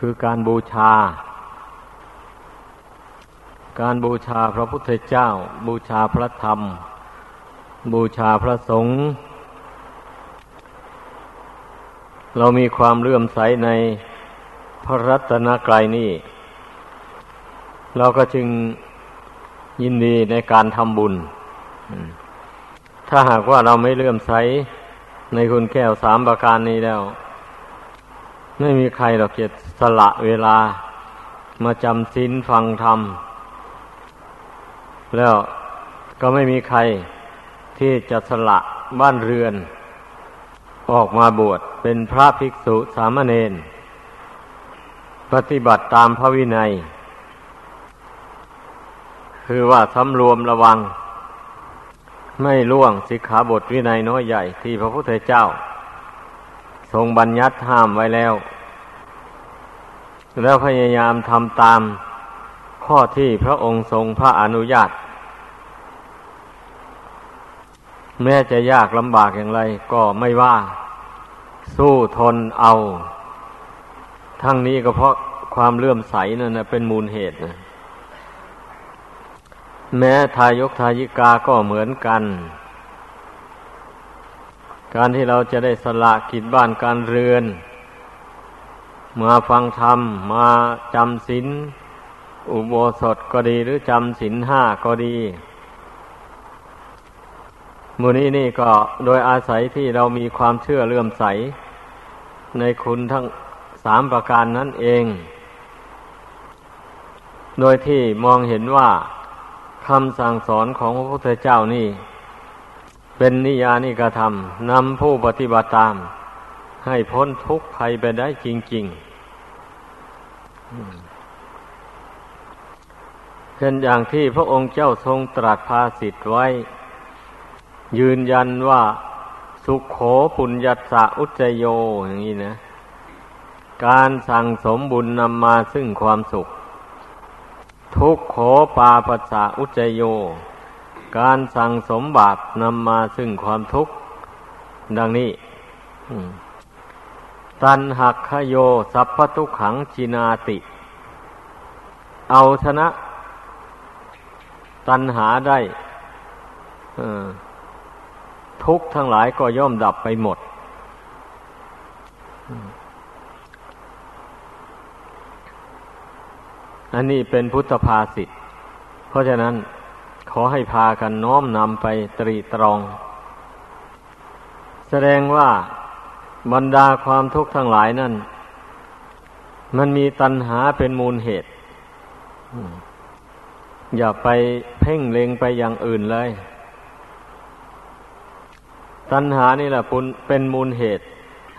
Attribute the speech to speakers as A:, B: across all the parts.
A: คือการบูชา การบูชาพระพุทธเจ้า บูชาพระธรรม บูชาพระสงฆ์เรามีความเลื่อมใสในพระรัตนกรัยนี่ เราก็จึงยินดีในการทำบุญ ถ้าหากว่าเราไม่เลื่อมใสในคุณแก้วสามประการนี้แล้ว ไม่มีใครหรอกเกีย สละเวลามาจำศีลฟังธรรม แล้วก็ไม่มีใครที่จะสละบ้านเรือน ออกมาบวชเป็นพระภิกษุสามเณรปฏิบัติตามพระวินัย คือว่าสำรวมระวัง ไม่ล่วงสิกขาบทวินัยน้อยใหญ่ที่พระพุทธเจ้า ทรงบัญญัติห้ามไว้แล้ว แล้วพยายามทำตามข้อที่พระองค์ทรงพระอนุญาต แม้จะยากลำบากอย่างไรก็ไม่ว่าสู้ทนเอา ทั้งนี้ก็เพราะความเลื่อมใสนั่นนะเป็นมูลเหตุนะแม้ทายกทายิกาก็เหมือนกัน การที่เราจะได้สละกิจบ้านการเรือน มาฟังธรรม มาจำศีลอุโบสถก็ดีหรือจำศีลห้าก็ดีมูนี้นี่ก็โดยอาศัยที่เรามีความเชื่อเลื่อมใส ในคุณทั้งสามประการนั่นเอง โดยที่มองเห็นว่าคำสั่งสอนของพระพุทธเจ้านี่ เป็นนิยานิกระทำนำผู้ปฏิบัติตาม ให้พ้นทุกข์ภัยไปได้จริง ๆ เป็นอย่างที่พระองค์เจ้าทรงตรัสภาสิทธ์ไว้ ยืนยันว่าสุขโขปุญญัสสะอุจโยอย่างนี้นะ การสั่งสมบุญนำมาซึ่งความสุข ทุกโขปาปัสสะอุจโย การสั่งสมบาปนำมาซึ่งความทุกข์ ดังนี้ ตันหักขโยสัพพทุขังจินาติ เอาชนะ ตันหาได้ทุกทั้งหลายก็ย่อมดับไปหมด อันนี้เป็นพุทธภาษิตเพราะฉะนั้นขอให้พากันน้อมนำไปตรีตรอง แสดงว่า บรรดาความทุกข์ทั้งหลายนั่น มันมีตัณหาเป็นมูลเหตุ อย่าไปเพ่งเล็งไปอย่างอื่นเลย ตัณหานี่แหละเป็นมูลเหตุ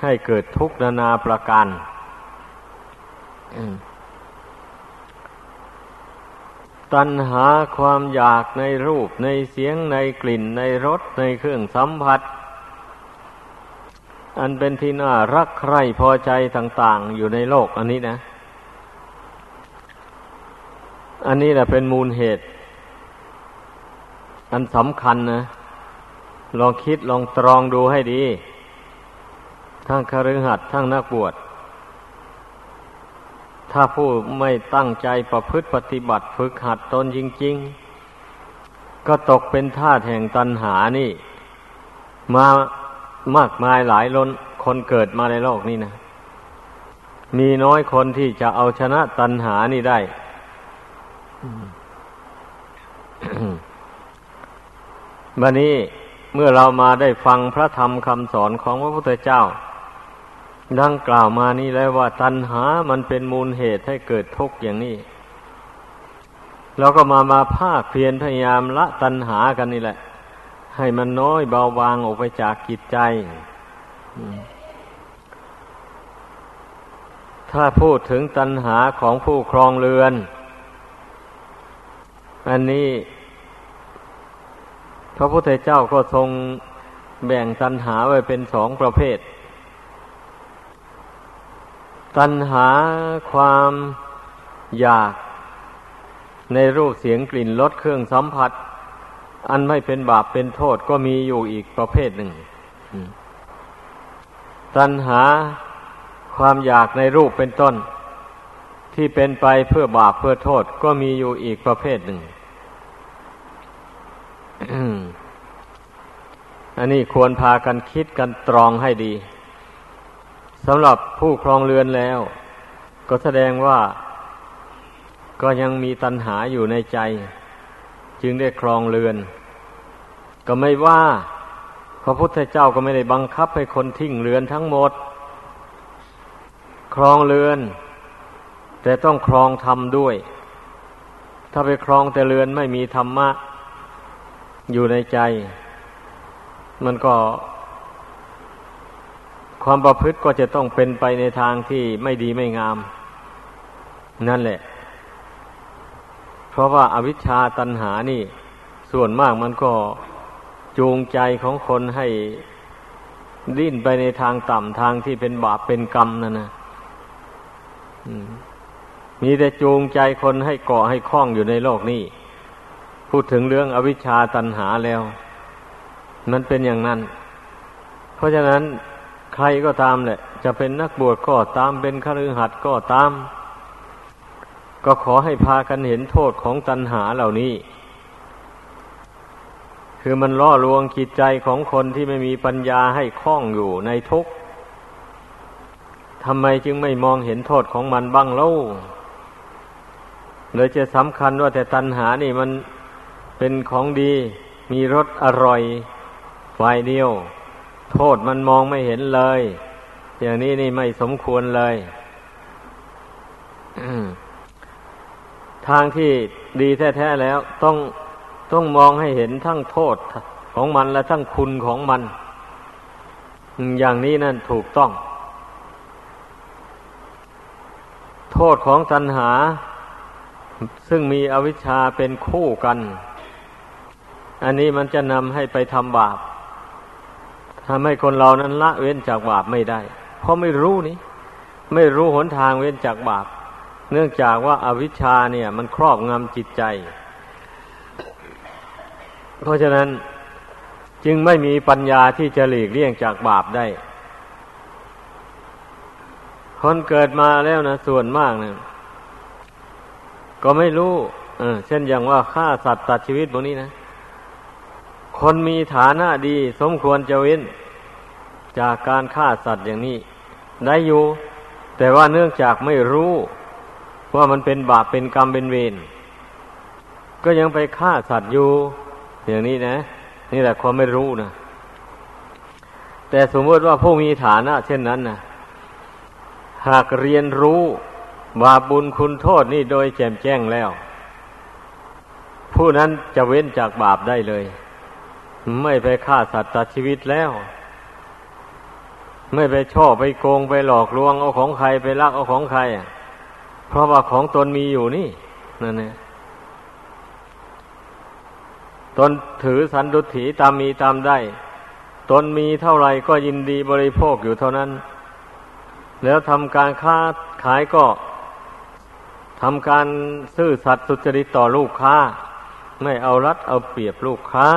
A: ให้เกิดทุกข์นานาประการตัณหาความอยากในรูปในเสียงในกลิ่นในรสในเครื่องสัมผัส อันเป็นที่น่ารักใคร่พอใจต่าง ๆ อยู่ในโลกอันนี้นะ อันนี้แหละเป็นมูลเหตุ อันสำคัญนะ ลองคิดลองตรองดูให้ดี ทั้งคฤหัสถ์ทั้งนักบวช ถ้าผู้ไม่ตั้งใจประพฤติปฏิบัติฝึกหัดตนจริง ๆ ก็ตกเป็นท่าแห่งตันหานี่ มา มากมายหลายล้นคนเกิดมาในโลกนี้นะ มีน้อยคนที่จะเอาชนะตันหานี่ได้ บันนี้เมื่อเรามาได้ฟังพระธรรมคำสอนของพระพุทธเจ้า ดังกล่าวมานี้แล้วว่าตัณหามันเป็นมูลเหตุให้เกิดทุกข์อย่างนี้เราก็มามาภาคเพียรพยายามละตัณหากันนี่แหละ ให้มันน้อยเบาบางออกไปจากกิจใจ ถ้าพูดถึงตัณหาของผู้ครองเรือน อันนี้ พระพุทธเจ้าก็ทรงแบ่งตัณหาไว้เป็นสองประเภท ตัณหาความอยากในรูปเสียงกลิ่นรสเครื่องสัมผัส อันไม่เป็นบาปเป็นโทษก็มีอยู่อีกประเภทหนึ่งตัณหาความอยากในรูปเป็นต้น ที่เป็นไปเพื่อบาปเพื่อโทษก็มีอยู่อีกประเภทหนึ่ง อันนี้ควรพากันคิดกันตรองให้ดีสำหรับผู้ครองเรือนแล้ว ก็แสดงว่าก็ยังมีตัณหาอยู่ในใจ จึงได้ครองเรือน ก็ไม่ว่า พระพุทธเจ้าก็ไม่ได้บังคับให้คนทิ้งเรือนทั้งหมด ครองเรือน แต่ต้องครองธรรมด้วย ถ้าไปครองแต่เรือนไม่มีธรรมะ อยู่ในใจ มันก็ ความประพฤติก็จะต้องเป็นไปในทางที่ไม่ดีไม่งาม นั่นแหละ ราะว่าอาวิชชาตันหานี่ ส่วนมากมันก็จูงใจของคนให้ดิ้นไปในทางต่ำทางที่เป็นบาปเป็นกรรมนั่นนะมีแต่จูงใจคนให้เกาะให้คล้องอยู่ในโลกนี้ พูดถึงเรื่องอวิชชาตันหาแล้ว มันเป็นอย่างนั้น เพราะฉะนั้นใครก็ตามแหละ จะเป็นนักบวชก็ตามเป็นคฤหัสถ์ก็ตาม ก็ขอให้พากันเห็นโทษของตัณหาเหล่านี้ คือมันล่อลวงจิตใจของคนที่ไม่มีปัญญาให้คล้องอยู่ในทุกข์ทำไมจึงไม่มองเห็นโทษของมันบ้างเล่าเลยจะสำคัญว่าแต่ตัณหานี่มันเป็นของดี มีรสอร่อยฝ่ายเดียว โทษมันมองไม่เห็นเลย อย่างนี้นี่ไม่สมควรเลย ทางที่ดีแท้ๆแล้วต้องต้องมองให้เห็นทั้งโทษของมันและทั้งคุณของมัน อย่างนี้นั่นถูกต้อง โทษของตัณหา ซึ่งมีอวิชชาเป็นคู่กัน อันนี้มันจะนำให้ไปทำบาปทำให้คนเรานั้นละเว้นจากบาปไม่ได้ เพราะไม่รู้นี่ ไม่รู้หนทางเว้นจากบาป เนื่องจากว่าอาวิชชาเนี่ย มันครอบงำจิตใจ เพราะฉะนั้นจึงไม่มีปัญญาที่จะหลีกเลี่ยงจากบาปได้ คนเกิดมาแล้วนะส่วนมากเนะก็ไม่รู้ เออ เช่นอย่างว่าฆ่าสัตว์ตัดชีวิตพวกนี้นะ คนมีฐานะดี สมควรจะเว้น จากการฆ่าสัตว์อย่างนี้ ได้อยู่ แต่ว่าเนื่องจากไม่รู้ ว่ามันเป็นบาปเป็นกรรมเป็นเวรก็ยังไปฆ่าสัตว์อยู่อย่างนี้นะ นี่แหละความไม่รู้นะแต่สมมติว่าผู้มีฐานะ เช่นนั้นนะหากเรียนรู้บาปบุญคุณโทษนี่โดยแจ่มแจ้งแล้ว ผู้นั้นจะเว้นจากบาปได้เลย ไม่ไปฆ่าสัตว์ตัดชีวิตแล้ว ไม่ไปช่อไปโกงไปหลอกลวงเอาของใครไปลักเอาของใครอะ เพราะว่าของตนมีอยู่นี่นั่นเองตนถือสันดุถีตามมีตามได้ ตนมีเท่าไหร่ก็ยินดีบริโภคอยู่เท่านั้น แล้วทำการค้าขายก็ทำการซื่อสัตย์สุจริตต่อลูกค้า ไม่เอารัดเอาเปรียบลูกค้า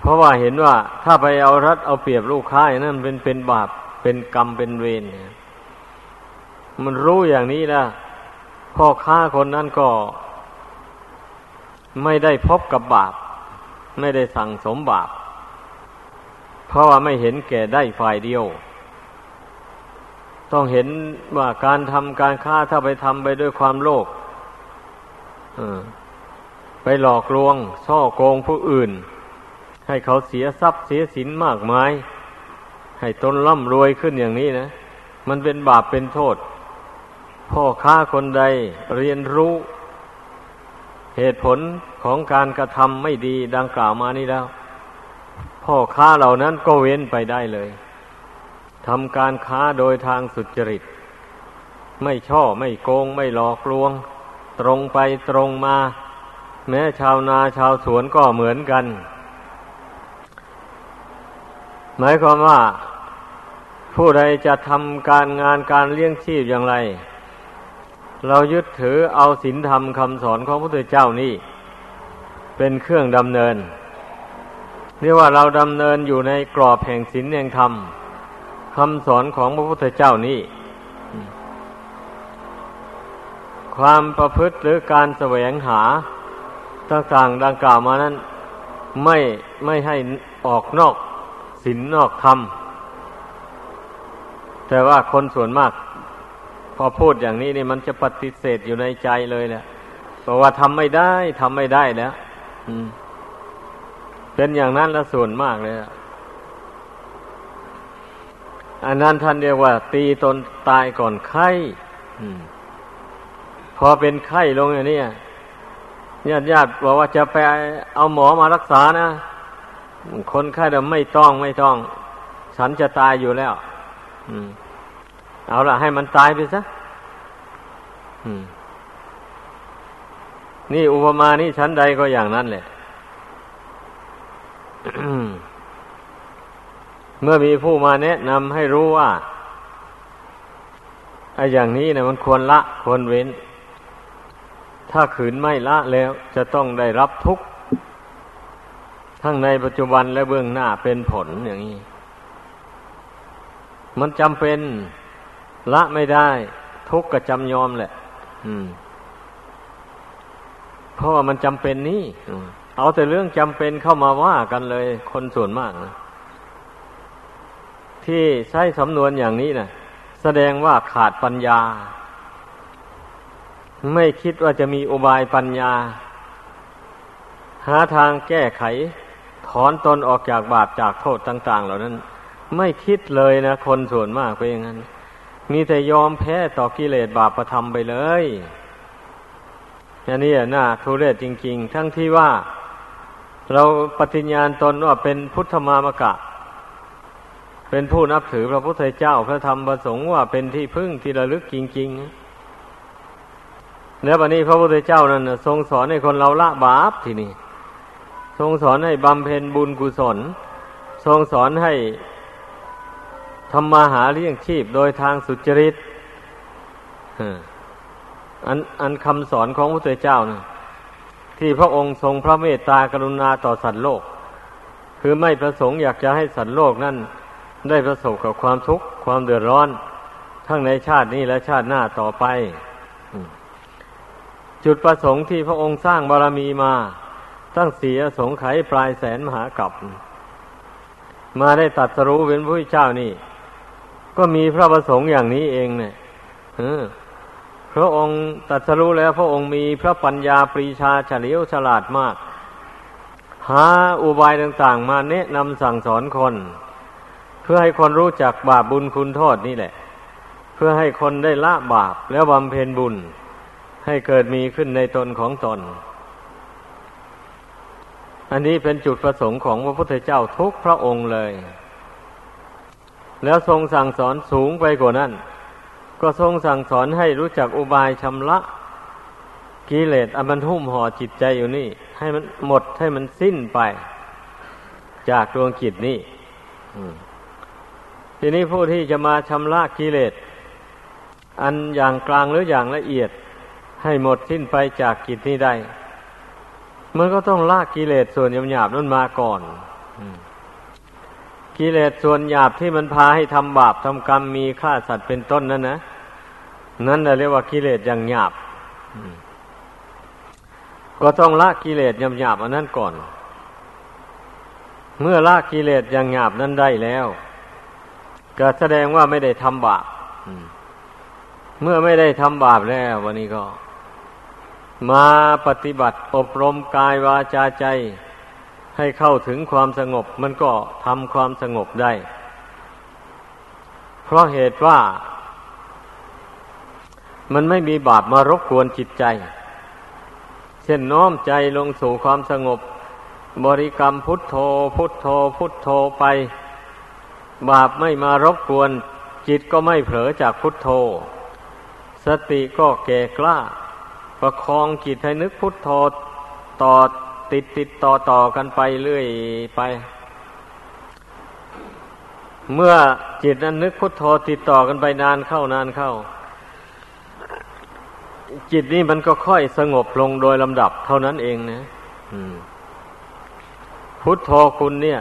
A: เพราะว่าเห็นว่าถ้าไปเอารัดเอาเปรียบลูกค้าอย่างนั้นเป็นเป็นบาปเป็นกรรมเป็นเวรเนี่ย มันรู้อย่างนี้นะพ่อค้าคนนั้นก็ ไม่ได้พบกับบาป ไม่ได้สั่งสมบาป เพราะว่าไม่เห็นแก่ได้ฝ่ายเดียว ต้องเห็นว่าการทำการค้าถ้าไปทำไปด้วยความโลภไปหลอกลวง ช่อโกงผู้อื่น ให้เขาเสียทรัพย์เสียสินมากมาย ให้ตนร่ำรวยขึ้นอย่างนี้นะ มันเป็นบาปเป็นโทษ พ่อค้าคนใดเรียนรู้ เหตุผลของการกระทำไม่ดีดังกล่าวมานี้แล้ว พ่อค้าเหล่านั้นก็เว้นไปได้เลยทำการค้าโดยทางสุจริต ไม่ช่อไม่โกงไม่หลอกลวง ตรงไปตรงมา แม้ชาวนาชาวสวนก็เหมือนกัน หมายความว่า ผู้ใดจะทำการงานการเลี้ยงชีพอย่างไร เรายึดถือเอาศีลธรรมคำสอนของพระพุทธเจ้านี่ เป็นเครื่องดำเนินเรียกว่าเราดำเนินอยู่ในกรอบแห่งศีลแห่งธรรมคำสอนของพระพุทธเจ้านี่ความประพฤติหรือการแสวงหาต่างๆดังกล่าวมานั้น ไม่ไม่ให้ออกนอกศีลนนอกธรรมแต่ว่าคนส่วนมาก พอพูดอย่างนี้นี่มันจะปฏิเสธอยู่ในใจเลยแหละบอกว่าทำไม่ได้ทำไม่ได้แล้วเป็นอย่างนั้นละส่วนมากเลยอันนั้นท่านเรียกว่า ตีตนตายก่อนไข้พอเป็นไข้ลงอย่างนี้ญาติญาติบอกว่าจะไปเอาหมอมารักษานะ คนไข้เดิมไม่ต้องไม่ต้อง ฉันจะตายอยู่แล้ว เอาละให้มันตายไปซะนี่อุปมานี่ชั้นใดก็อย่างนั้นแหละเมื่อมีผู้มาแนะนำให้รู้ว่าไอ้อย่างนี้นะมันควรละควรเว้น ถ้าขืนไม่ละแล้วจะต้องได้รับทุกข์ ทั้งในปัจจุบันและเบื้องหน้าเป็นผลอย่างนี้ มันจำเป็น ละไม่ได้ ทุกข์ก็จำยอมแหละเพราะว่ามันจำเป็นนี่เอาแต่เรื่องจำเป็นเข้ามาว่ากันเลย คนส่วนมากนะที่ใช้สำนวนอย่างนี้นะแสดงว่าขาดปัญญา ไม่คิดว่าจะมีอุบายปัญญา หาทางแก้ไข ถอนตนออกจากบาปจากโทษต่าง ๆ เหล่านั้น ไม่คิดเลยนะ คนส่วนมากเป็นอย่างนั้น มีแต่ยอมแพ้ต่อกิเลสบาปประทำไปเลยอันนี้น่าทุเรศจริง ๆ ทั้งที่ว่าเราปฏิญญาณตนว่าเป็นพุทธมามกะ เป็นผู้นับถือพระพุทธเจ้าพระธรรมประสงค์ว่าเป็นที่พึ่งที่ระลึกจริง ๆ แล้ววันนี้พระพุทธเจ้านั้นทรงสอนให้คนเราละบาปที่นี่ทรงสอนให้บำเพ็ญบุญกุศล ทรงสอนให้ ทำมาหาเลี้ยงชีพโดยทางสุจริตอันอันคำสอนของพระพุทธเจ้านะที่พระองค์ทรงพระเมตตากรุณาต่อสัตว์โลก คือไม่ประสงค์อยากจะให้สัตว์โลกนั้นได้ประสบกับความทุกข์ความเดือดร้อน ทั้งในชาตินี้และชาติหน้าต่อไป จุดประสงค์ที่พระองค์สร้างบารมีมา ตั้งเสียสงไขปลายแสนมหากรัปมาได้ตัดสรู้เป็นพระเจ้านี่ ก็มีพระประสงค์อย่างนี้เองเนี่ยพระองค์ตรัสรู้แล้ว พระองค์มีพระปัญญาปรีชาเฉลียวฉลาดมาก หาอุบายต่างๆ มาแนะนำสั่งสอนคน เพื่อให้คนรู้จักบาปบุญคุณโทษนี่แหละ เพื่อให้คนได้ละบาปแล้วบำเพ็ญบุญ ให้เกิดมีขึ้นในตนของตน อันนี้เป็นจุดประสงค์ของพระพุทธเจ้าทุกพระองค์เลย แล้วทรงสั่งสอนสูงไปกว่านั้น ก็ทรงสั่งสอนให้รู้จักอุบายชำระกิเลสอันมันหุ้มห่อจิตใจอยู่นี่ ให้มันหมดให้มันสิ้นไป จากดวงจิตนี่ทีนี้ผู้ที่จะมาชำระกิเลสอันอย่างกลางหรืออย่างละเอียด ให้หมดสิ้นไปจากกิจนี้ได้มันก็ต้องลากกิเลสส่วนหยาบๆนั้นมาก่อน กิเลสส่วนหยาบที่มันพาให้ทำบาปทำกรรมมีฆ่าสัตว์เป็นต้นนั่นนะนั่นเรียกว่ากิเลสอย่างหยาบ ก็ต้องละกิเลสยำหยาบอันนั้นก่อน เมื่อละกิเลสอย่างหยาบนั้นได้แล้ว ก็แสดงว่าไม่ได้ทำบาปเมื่อไม่ได้ทำบาปแล้ว วันนี้ก็ มาปฏิบัติอบรมกายวาจาใจ ให้เข้าถึงความสงบมันก็ทำความสงบได้ เพราะเหตุว่ามันไม่มีบาปมารบกวนจิตใจ เช่นน้อมใจลงสู่ความสงบบริกรรมพุทโธ พุทโธ พุทโธไป บาปไม่มารบกวน จิตก็ไม่เผลอจากพุทโธ สติก็แก่กล้า ประคองจิตให้นึกพุทโธต่อ ติดติดต่อต่อกันไปเรื่อยไป เมื่อจิตนั้นนึกพุทโธติดต่อกันไปนานเข้านานเข้า จิตนี้มันก็ค่อยสงบลงโดยลำดับเท่านั้นเองนะพุทโธคุณเนี่ย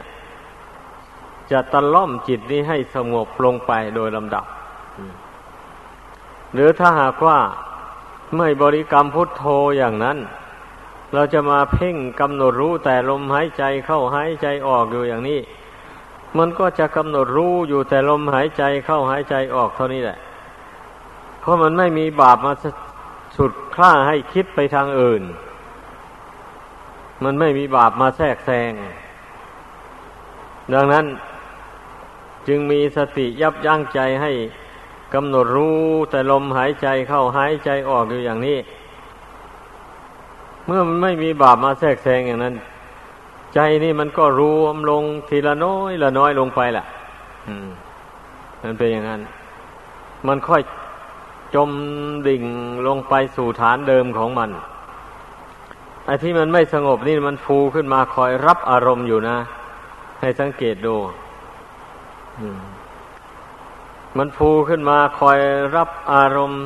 A: จะตะล่อมจิตนี้ให้สงบลงไปโดยลำดับหรือถ้าหากว่าไม่บริกรรมพุทโธอย่างนั้น เราจะมาเพ่งกำหนดรู้แต่ลมหายใจเข้าหายใจออกอยู่อย่างนี้ มันก็จะกำหนดรู้อยู่แต่ลมหายใจเข้าหายใจออกเท่านี้แหละ เพราะมันไม่มีบาปมาสุดคล้าให้คิดไปทางอื่น มันไม่มีบาปมาแทรกแซง ดังนั้นจึงมีสติยับยั้งใจให้กำหนดรู้แต่ลมหายใจเข้าหายใจออกอยู่อย่างนี้ เมื่อมันไม่มีบาปมาแทรกแซงอย่างนั้น ใจนี่มันก็รวมลงทีละน้อยละน้อยลงไปแหละมันเป็นอย่างนั้น มันค่อยจมดิ่งลงไปสู่ฐานเดิมของมันไอ้ที่มันไม่สงบนี่มันฟูขึ้นมาคอยรับอารมณ์อยู่นะ ให้สังเกตดูมันฟูขึ้นมาคอยรับอารมณ์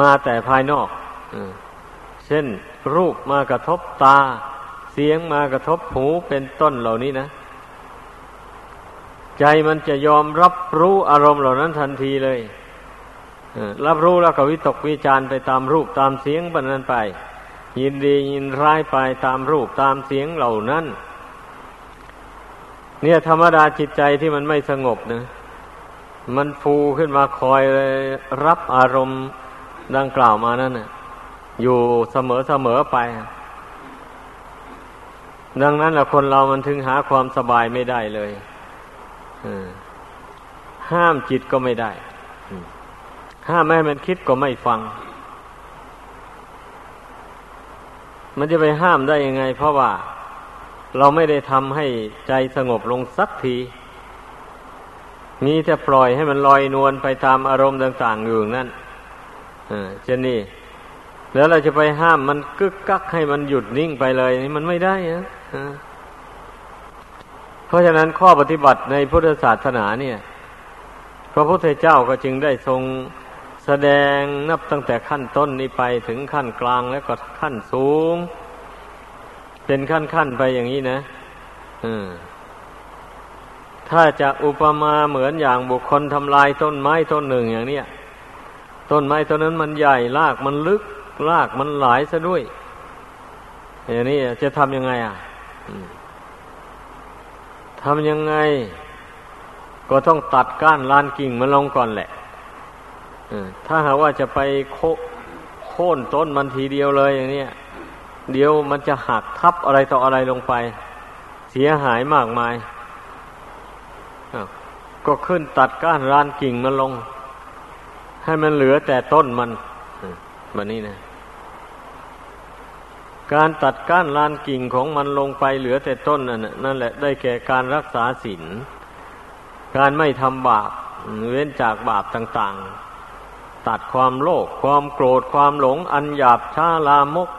A: มาแต่ภายนอกเช่น รูปมากระทบตา เสียงมากระทบหูเป็นต้นเหล่านี้นะ ใจมันจะยอมรับรู้อารมณ์เหล่านั้นทันทีเลยรับรู้แล้วก็วิตกวิจารไปตามรูปตามเสียงบนนั้นไป ยินดียินร้ายไปตามรูปตามเสียงเหล่านั้น เนี่ยธรรมดาจิตใจที่มันไม่สงบนะมันฟูขึ้นมาคอยเลยรับอารมณ์ดังกล่าวมานั่นนะ อยู่เสมอเสมอไป ดังนั้นแหละคนเรามันถึงหาความสบายไม่ได้เลยห้ามจิตก็ไม่ได้ห้ามไม่ให้มันคิดก็ไม่ฟัง มันจะไปห้ามได้ยังไง เพราะว่าเราไม่ได้ทำให้ใจสงบลงสักทีมีแต่ปล่อยให้มันลอยนวลไปตามอารมณ์ต่าง ๆ อยู่นั่นเช่นนี้ แล้วเราจะไปห้ามมันกึกกักให้มันหยุดนิ่งไปเลยนี่มันไม่ได้นะเพราะฉะนั้นข้อปฏิบัติในพุทธศาสนาเนี่ย พระพุทธเจ้าก็จึงได้ทรงแสดงนับตั้งแต่ขั้นต้นนี้ไปถึงขั้นกลางแล้วก็ขั้นสูง เป็นขั้นขั้นไปอย่างนี้นะถ้าจะอุปมาเหมือนอย่างบุคคลทำลายต้นไม้ต้นหนึ่งอย่างเนี้ยต้นไม้ต้นนั้นมันใหญ่รากมันลึก รากมันหลายซะด้วยอย่างนี้จะทำยังไงอะทำยังไง ก็ต้องตัดก้านลานกิ่งมันลงก่อนแหละถ้าหากว่าจะไปโคโค่นต้นมันทีเดียวเลยอย่างนี้เดี๋ยวมันจะหักทับอะไรต่ออะไรลงไป เสียหายมากมายก็ขึ้นตัดก้านรานกิ่งมันลง ให้มันเหลือแต่ต้นมันแบบนี้นะ การตัดก้านรานกิ่งของมันลงไปเหลือแต่ต้นนั่นนั่นแหละได้แก่การรักษาศีลการไม่ทำบาปเว้นจากบาปต่างๆ ตัดความโลภความโกรธความหลงอันหยาบช้าลามก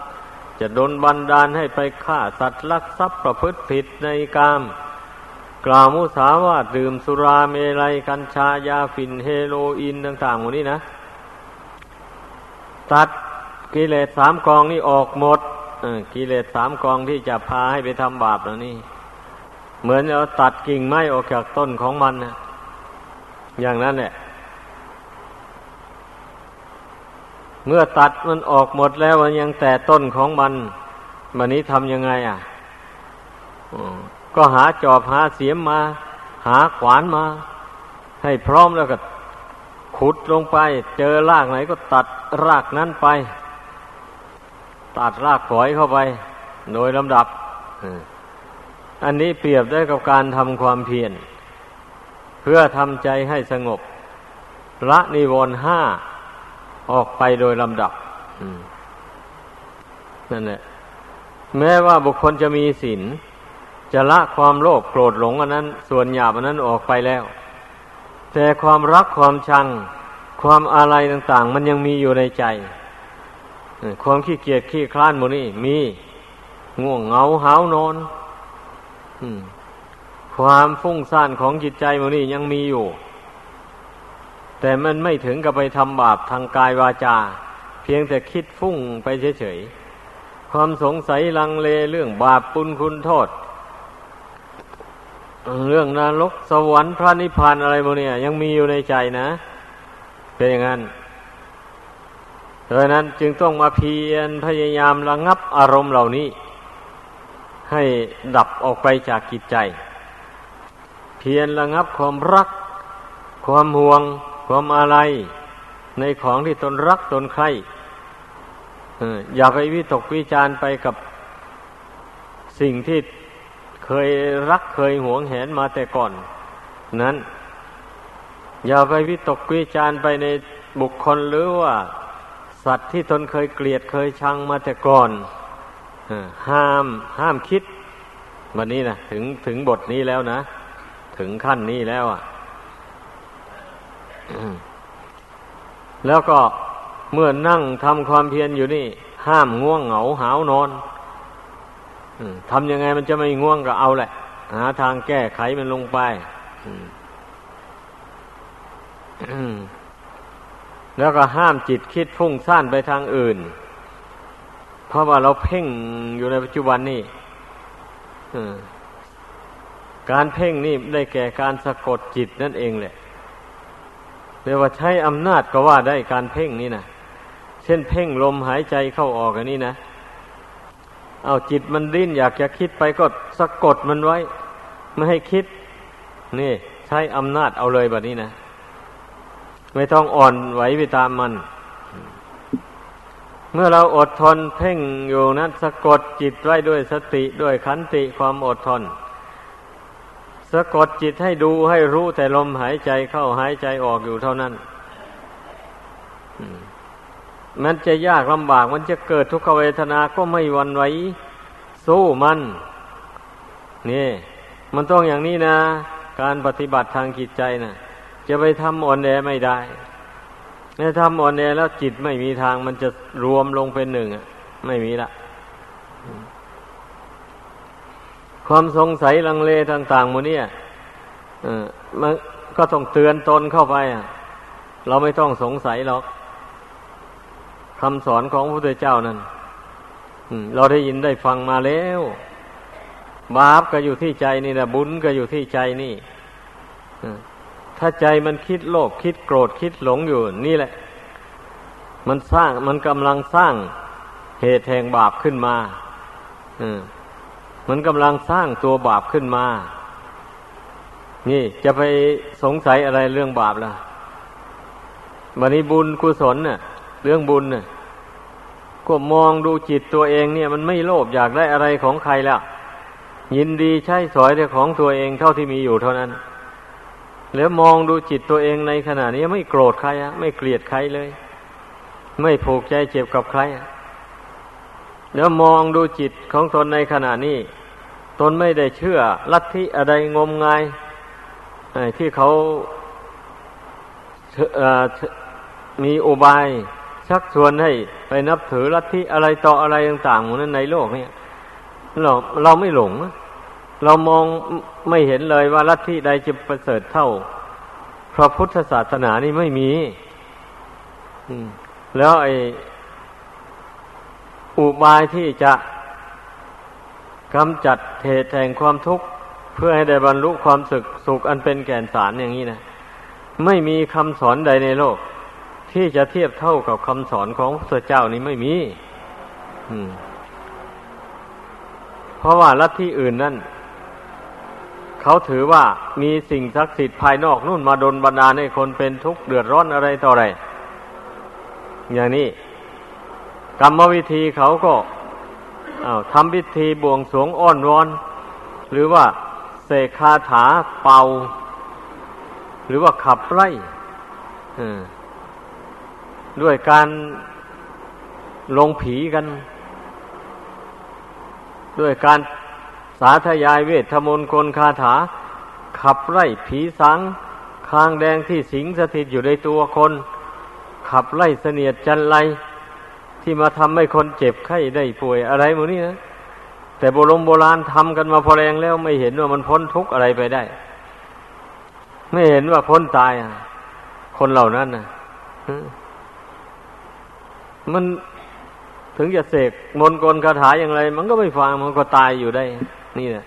A: จะดนบันดาลให้ไปฆ่าสัตว์ลักทรัพย์ประพฤติผิดในกาม กล่าวมุสาวาทดื่มสุราเมลัยกัญชายาฝิ่นเฮโรอีนต่างๆหมดนี้นะ ตัดกิเลสสามกองนี่ออกหมด กิเลสสามกองที่จะพาให้ไปทำบาปแล้วนี่เหมือนเราตัดกิ่งไม้ออกจากต้นของมันนะอย่างนั้นแหละเมื่อตัดมันออกหมดแล้วมันยังแต่ต้นของมันมันนี้ทำยังไง อะก็หาจอบหาเสียมมา หาขวานมา ให้พร้อมแล้วก็ขุดลงไป เจอรากไหนก็ตัดรากนั้นไป ตัดรากฝอยเข้าไป โดยลำดับ อันนี้เปรียบได้กับการทำความเพียร เพื่อทำใจให้สงบ ละนิวรณ์ห้าออกไปโดยลำดับนั่นแหละแม้ว่าบุคคลจะมีศีลจะละความโลภโกรธหลงอันนั้น ส่วนหยาบอันนั้นออกไปแล้ว แต่ความรักความชัง ความอะไรต่าง ๆ มันยังมีอยู่ในใจ ความขี้เกียจขี้คลานโมนี่มีง่วงเหงาหานอนความฟุ้งซ่านของจิตใจโมนี่ยังมีอยู่ แต่มันไม่ถึงกับไปทำบาปทางกายวาจา เพียงแต่คิดฟุ้งไปเฉยๆความสงสัยลังเลเรื่องบาปปุญคุณโทษ เรื่องนรกสวรรค์พระนิพพานอะไรพวกนี้ยังมีอยู่ในใจนะ เป็นอย่างนั้น ดังนั้นจึงต้องมาเพียรพยายามระงับอารมณ์เหล่านี้ ให้ดับออกไปจากกิจใจ เพียรระงับความรัก ความห่วง ความอะไร ในของที่ตนรักตนใครอย่าไปวิตกวิจารไปกับสิ่งที่เคยรักเคยหวงแหนมาแต่ก่อน นั้น อย่าไปวิตกวิจารไปในบุคคลหรือว่า สัตว์ที่ตนเคยเกลียดเคยชังมาแต่ก่อนห้ามห้ามคิด วันนี้นะถึงถึงบทนี้แล้วนะ ถึงขั้นนี้แล้วอะแล้วก็เมื่อนั่งทำความเพียรอยู่นี่ ห้ามง่วงเหงาหาวนอนทำยังไงมันจะไม่ง่วงก็เอาแหละ หาทางแก้ไขมันลงไป แล้วก็ห้ามจิตคิดฟุ้งซ่านไปทางอื่น เพราะว่าเราเพ่งอยู่ในปัจจุบันนี่การเพ่งนี่ได้แก่การสะกดจิตนั่นเองแหละเรียกว่าใช้อำนาจก็ว่าได้การเพ่งนี่นะเช่นเพ่งลมหายใจเข้าออกอันนี้นะ เอาจิตมันดิ้นอยากจะคิดไปก็สะกดมันไว้ ไม่ให้คิด นี่ ใช้อำนาจเอาเลยแบบนี้นะ ไม่ต้องอ่อนไหวไปตามมัน เมื่อเราอดทนเพ่งอยู่นั้นสะกดจิตไว้ด้วยสติด้วยขันติความอดทน สะกดจิตให้ดูให้รู้แต่ลมหายใจเข้าหายใจออกอยู่เท่านั้นมันจะยากลำบากมันจะเกิดทุกขเวทนาก็ไม่วันไหวสู้มัน นี่ มันต้องอย่างนี้นะ การปฏิบัติทางจิตใจนะ่ะ จะไปทำอ่อนแอไม่ได้ถ้าทำอ่อนแอแล้วจิตไม่มีทางมันจะรวมลงเป็นหนึ่งอะ ไม่มีละ ความสงสัยลังเลต่างๆมูเนี่ยมันก็ต้องเตือนตนเข้าไปอะ เราไม่ต้องสงสัยหรอกคำสอนของพระพุทธเจ้านั้นเราได้ยินได้ฟังมาแล้วบาปก็อยู่ที่ใจนี่นะบุญก็อยู่ที่ใจนี่ ถ้าใจมันคิดโลภคิดโกรธคิดหลงอยู่ นี่แหละ มันสร้างมันกำลังสร้างเหตุแห่งบาปขึ้นมาอมมันกำลังสร้างตัวบาปขึ้นมา นี่จะไปสงสัยอะไรเรื่องบาปล่ะวันนี้บุญกุศลเนี่ยเรื่องบุญเนี่ยก็มองดูจิตตัวเองเนี่ย มันไม่โลภอยากได้อะไรของใครแล้วยินดีใช้สอยแต่ของตัวเองเท่าที่มีอยู่เท่านั้น แล้วมองดูจิตตัวเองในขณะนี้ไม่โกรธใครอะไม่เกลียดใครเลย ไม่ผูกใจเจ็บกับใครอะแล้วมองดูจิตของตนในขณะนี้ ตนไม่ได้เชื่อลัทธิอะไรงมงายที่เขามีอุบายชักชวนให้ไปนับถือลัทธิอะไรต่ออะไรต่างๆหมดนั้นในโลกเนี้เราเราไม่หลง เรามองไม่เห็นเลยว่าลัทธิใดจะประเสริฐเท่า พระพุทธศาสนานี่ไม่มีแล้วไอ้อุบายที่จะกำจัดเหตุแห่งความทุกข์ เพื่อให้ได้บรรลุความสุขสุขอันเป็นแก่นสารอย่างนี้นะไม่มีคำสอนใดในโลก ที่จะเทียบเท่ากับคำสอนของพระเจ้านี้ไม่มีเพราะว่าลัทธิอื่นนั่น เขาถือว่ามีสิ่งศักดิ์สิทธิ์ภายนอกนู่นมาดนบันดาลให้คนเป็นทุกข์เดือดร้อนอะไรต่ออะไร อย่างนี้ กรรมวิธีเขาก็ทำพิธีบวงสรวงอ้อนวอน หรือว่าเสกคาถาเป่า หรือว่าขับไล่ด้วยการลงผีกัน ด้วยการ สาธยายเวทมนต์คนคาถา ขับไล่ผีสัง คางแดงที่สิงสถิตอยู่ในตัวคน ขับไล่เสนียดจันไรที่มาทำให้คนเจ็บไข้ได้ป่วยอะไรหมดนี่นะแต่โบรมโบราณทำกันมาพอแรงแล้วไม่เห็นว่ามันพ้นทุกข์อะไรไปได้ ไม่เห็นว่าพ้นตายอะคนเหล่านั้นนะมันถึงจะเสกมนต์กลคาถาอย่างไร มันก็ไม่ฟังมันก็ตายอยู่ได้ นี่แหละ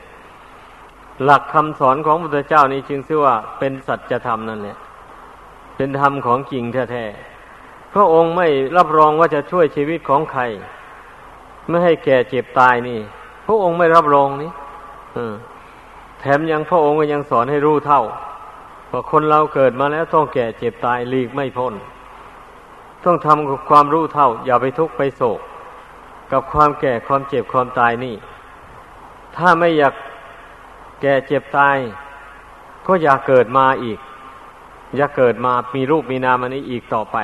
A: หลักคำสอนของพระพุทธเจ้านี้จึงชื่อว่าเป็นสัจธรรมนั่นแหละ เป็นธรรมของจริงแท้ๆพระองค์ไม่รับรองว่าจะช่วยชีวิตของใคร ไม่ให้แก่เจ็บตายนี่ พระองค์ไม่รับรองนี่แถมยังพระองค์ก็ยังสอนให้รู้เท่าว่าคนเราเกิดมาแล้วต้องแก่เจ็บตายหลีกไม่พ้น ต้องทำกับความรู้เท่า อย่าไปทุกข์ไปโศก กับความแก่ความเจ็บความตายนี่ ถ้าไม่อยากแก่เจ็บตาย ก็อย่าเกิดมาอีก อย่าเกิดมามีรูปมีนามอันนี้อีกต่อไป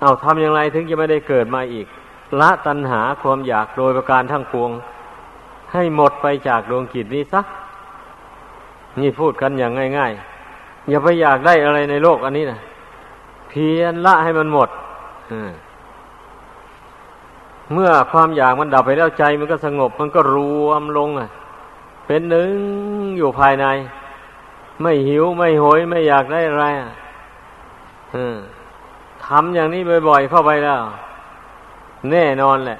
A: เอาทำอย่างไรถึงจะไม่ได้เกิดมาอีก ละตัณหาความอยากโดยประการทั้งปวง ให้หมดไปจากดวงจิตนี้สักนี่พูดกันอย่างง่าย ๆ อย่าไปอยากได้อะไรในโลกอันนี้นะเพียรละให้มันหมด เมื่อความอยากมันดับไปแล้วใจ มันก็สงบมันก็รวมลงอะ เป็นหนึ่งอยู่ภายใน ไม่หิวไม่โหยไม่อยากได้อะไรอะทำอย่างนี้บ่อย ๆ เข้าไปแล้ว แน่นอนแหละ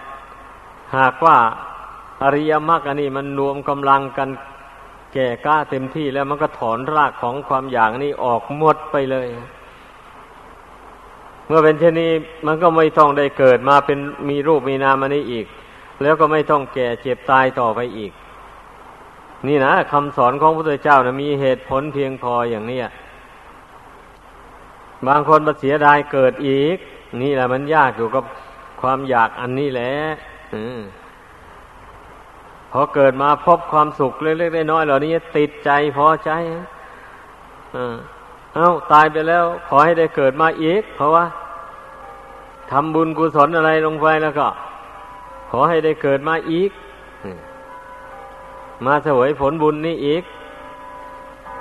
A: หากว่าอริยมรรคอันนี้มันรวมกำลังกันแก่กล้าเต็มที่แล้วมันก็ถอนรากของความอยากนี้ออกหมดไปเลย เมื่อเป็นเช่นนี้มันก็ไม่ต้องได้เกิดมาเป็นมีรูปมีนามอันนี้อีก แล้วก็ไม่ต้องแก่เจ็บตายต่อไปอีก นี่นะคำสอนของพระพุทธเจ้านะมีเหตุผลเพียงพออย่างนี้บางคนมาเสียดายเกิดอีก นี่แหละมันยากอยู่กับความอยากอันนี้แหละพอเกิดมาพบความสุขเล็กๆน้อยๆเหล่านี้ติดใจพอใจ เอา้าตายไปแล้ว ขอให้ได้เกิดมาอีก เพราะว่าทำบุญกุศลอะไรลงไปแล้วก็ ขอให้ได้เกิดมาอีก มาเสวยผลบุญนี้อีก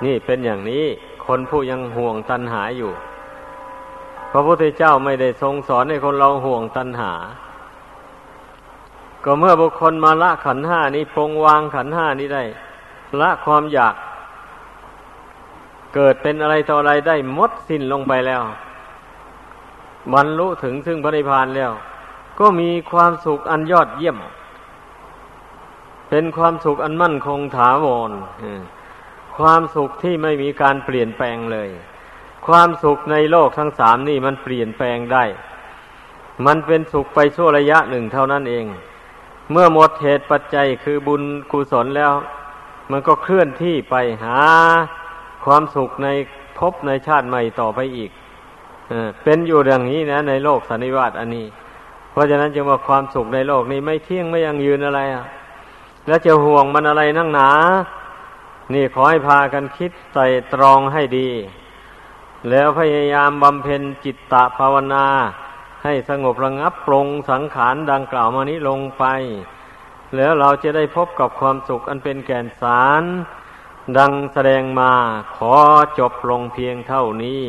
A: นี่เป็นอย่างนี้ คนผู้ยังห่วงตัณหาอยู่ พระพุทธเจ้าไม่ได้ทรงสอนให้คนเราห่วงตัณหา ก็เมื่อบุคคลมาละขันห้านี้ปรงวางขันห้านี้ได้ ละความอยาก เกิดเป็นอะไรต่ออะไรได้มดสิ้นลงไปแล้วบรรลุถึงซึ่งพระนิพพานแล้ว ก็มีความสุขอันยอดเยี่ยม เป็นความสุขอันมั่นคงถาวรความสุขที่ไม่มีการเปลี่ยนแปลงเลย ความสุขในโลกทั้งสามนี่มันเปลี่ยนแปลงได้ มันเป็นสุขไปชั่วระยะหนึ่งเท่านั้นเอง เมื่อหมดเหตุปัจจัยคือบุญกุศลแล้ว มันก็เคลื่อนที่ไปหา ความสุขในภพในชาติใหม่ต่อไปอีกเป็นอยู่อย่างนี้นะ ในโลกสันนิวาตอันนี้ เพราะฉะนั้นจึงว่าความสุขในโลกนี้ไม่เที่ยงไม่ยังยืนอะไรอะ แล้วจะห่วงมันอะไรนั่งหนา นี่ขอให้พากันคิดใส่ตรองให้ดี แล้วพยายามบำเพ็ญจิตตะภาวนา ให้สงบระงับปรงสังขารดังกล่าวมานี้ลงไป แล้วเราจะได้พบกับความสุขอันเป็นแก่นสาร ดังแสดงมาขอจบลงเพียงเท่านี้